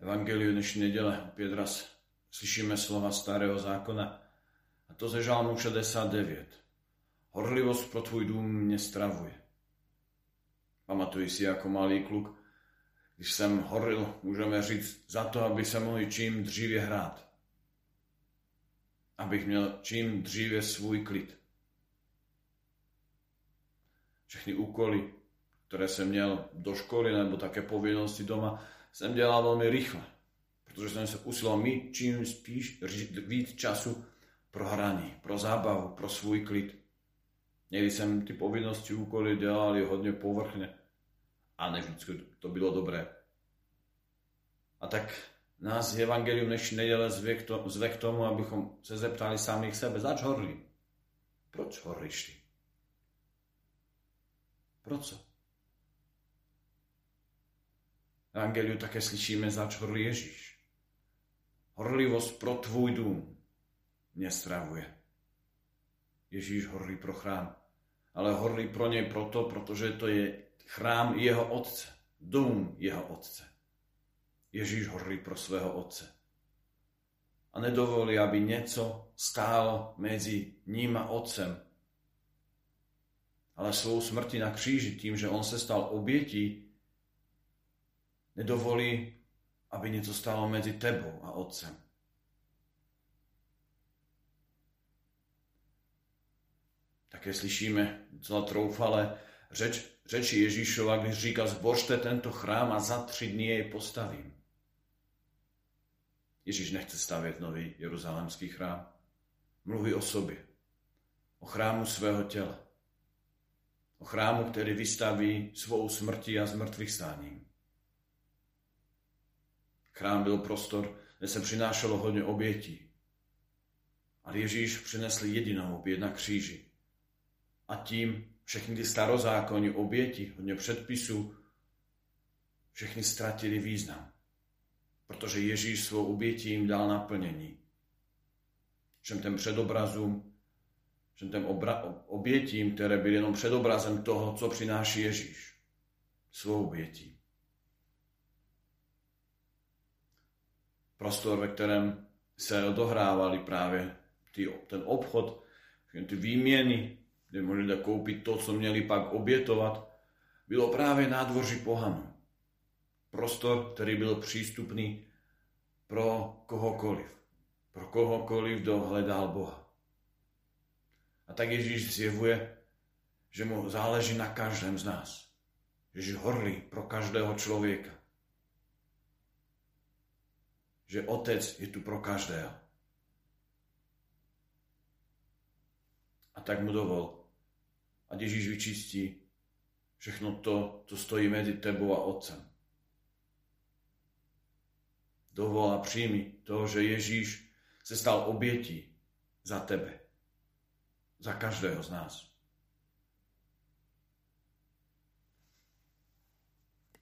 Evangeliu dnešní neděle opět raz slyšíme slova starého zákona a to ze žalmu 69. Horlivost pro tvůj dům mě stravuje. Pamatuji si jako malý kluk, když jsem horil, můžeme říct, za to, aby se mohli čím dříve hrát. Abych měl čím dříve svůj klid. Všechny úkoly, které jsem měl do školy nebo také povinnosti doma, jsem dělal velmi rychle, protože jsem se usiloval mít čím spíš víc času pro hraní, pro zábavu, pro svůj klid. Někdy jsem ty povinnosti úkoly dělal hodně povrchně a ne vždycky to bylo dobré. A tak nás Evangelium dnešní neděle zve k, tomu, abychom se zeptali samých sebe, zač horli? Proč horliš ty? Proč? Evangeliu také slyšíme, zač horlí Ježíš. Horlivost pro tvůj dům mě. Ježíš horlí pro chrám, ale horlí pro něj proto, protože to je chrám jeho otce, dům jeho otce. Ježíš horlí pro svého otce. A nedovolí, aby něco stálo mezi ním a otcem. Ale svou smrti na kříži, tím, že on se stal obětí, nedovolí, aby něco stalo mezi tebou a otcem. Také slyšíme docela troufale řeč, řeči Ježíšova, když říká, zbožte tento chrám a za tři dny jej postavím. Ježíš nechce stavět nový jeruzalémský chrám. Mluví o sobě, o chrámu svého těla, o chrámu, který vystaví svou smrti a zmrtvých stáním. Chrám byl prostor, kde se přinášelo hodně obětí. Ale Ježíš přinesl jedinou oběť na kříži. A tím všechny ty starozákonní oběti, hodně předpisů, všechny ztratili význam. Protože Ježíš svou obětí jim dal naplnění. Všem těm předobrazům, všem těm obětím, které byly jenom předobrazem toho, co přináší Ježíš. Svou obětí. Prostor, ve kterém se odohrávali právě ty, ten obchod, ty výměny, kde mohli koupit to, co měli pak obětovat, bylo právě nádvoří pohanu. Prostor, který byl přístupný pro kohokoliv. Pro kohokoliv, kdo hledal Boha. A tak Ježíš zjevuje, že mu záleží na každém z nás. Ježíš horlí pro každého člověka že Otec je tu pro každého. A tak mu dovol, a Ježíš vyčistí všechno to, co stojí mezi tebou a Otcem. Dovol a přijmi to, že Ježíš se stal obětí za tebe, za každého z nás.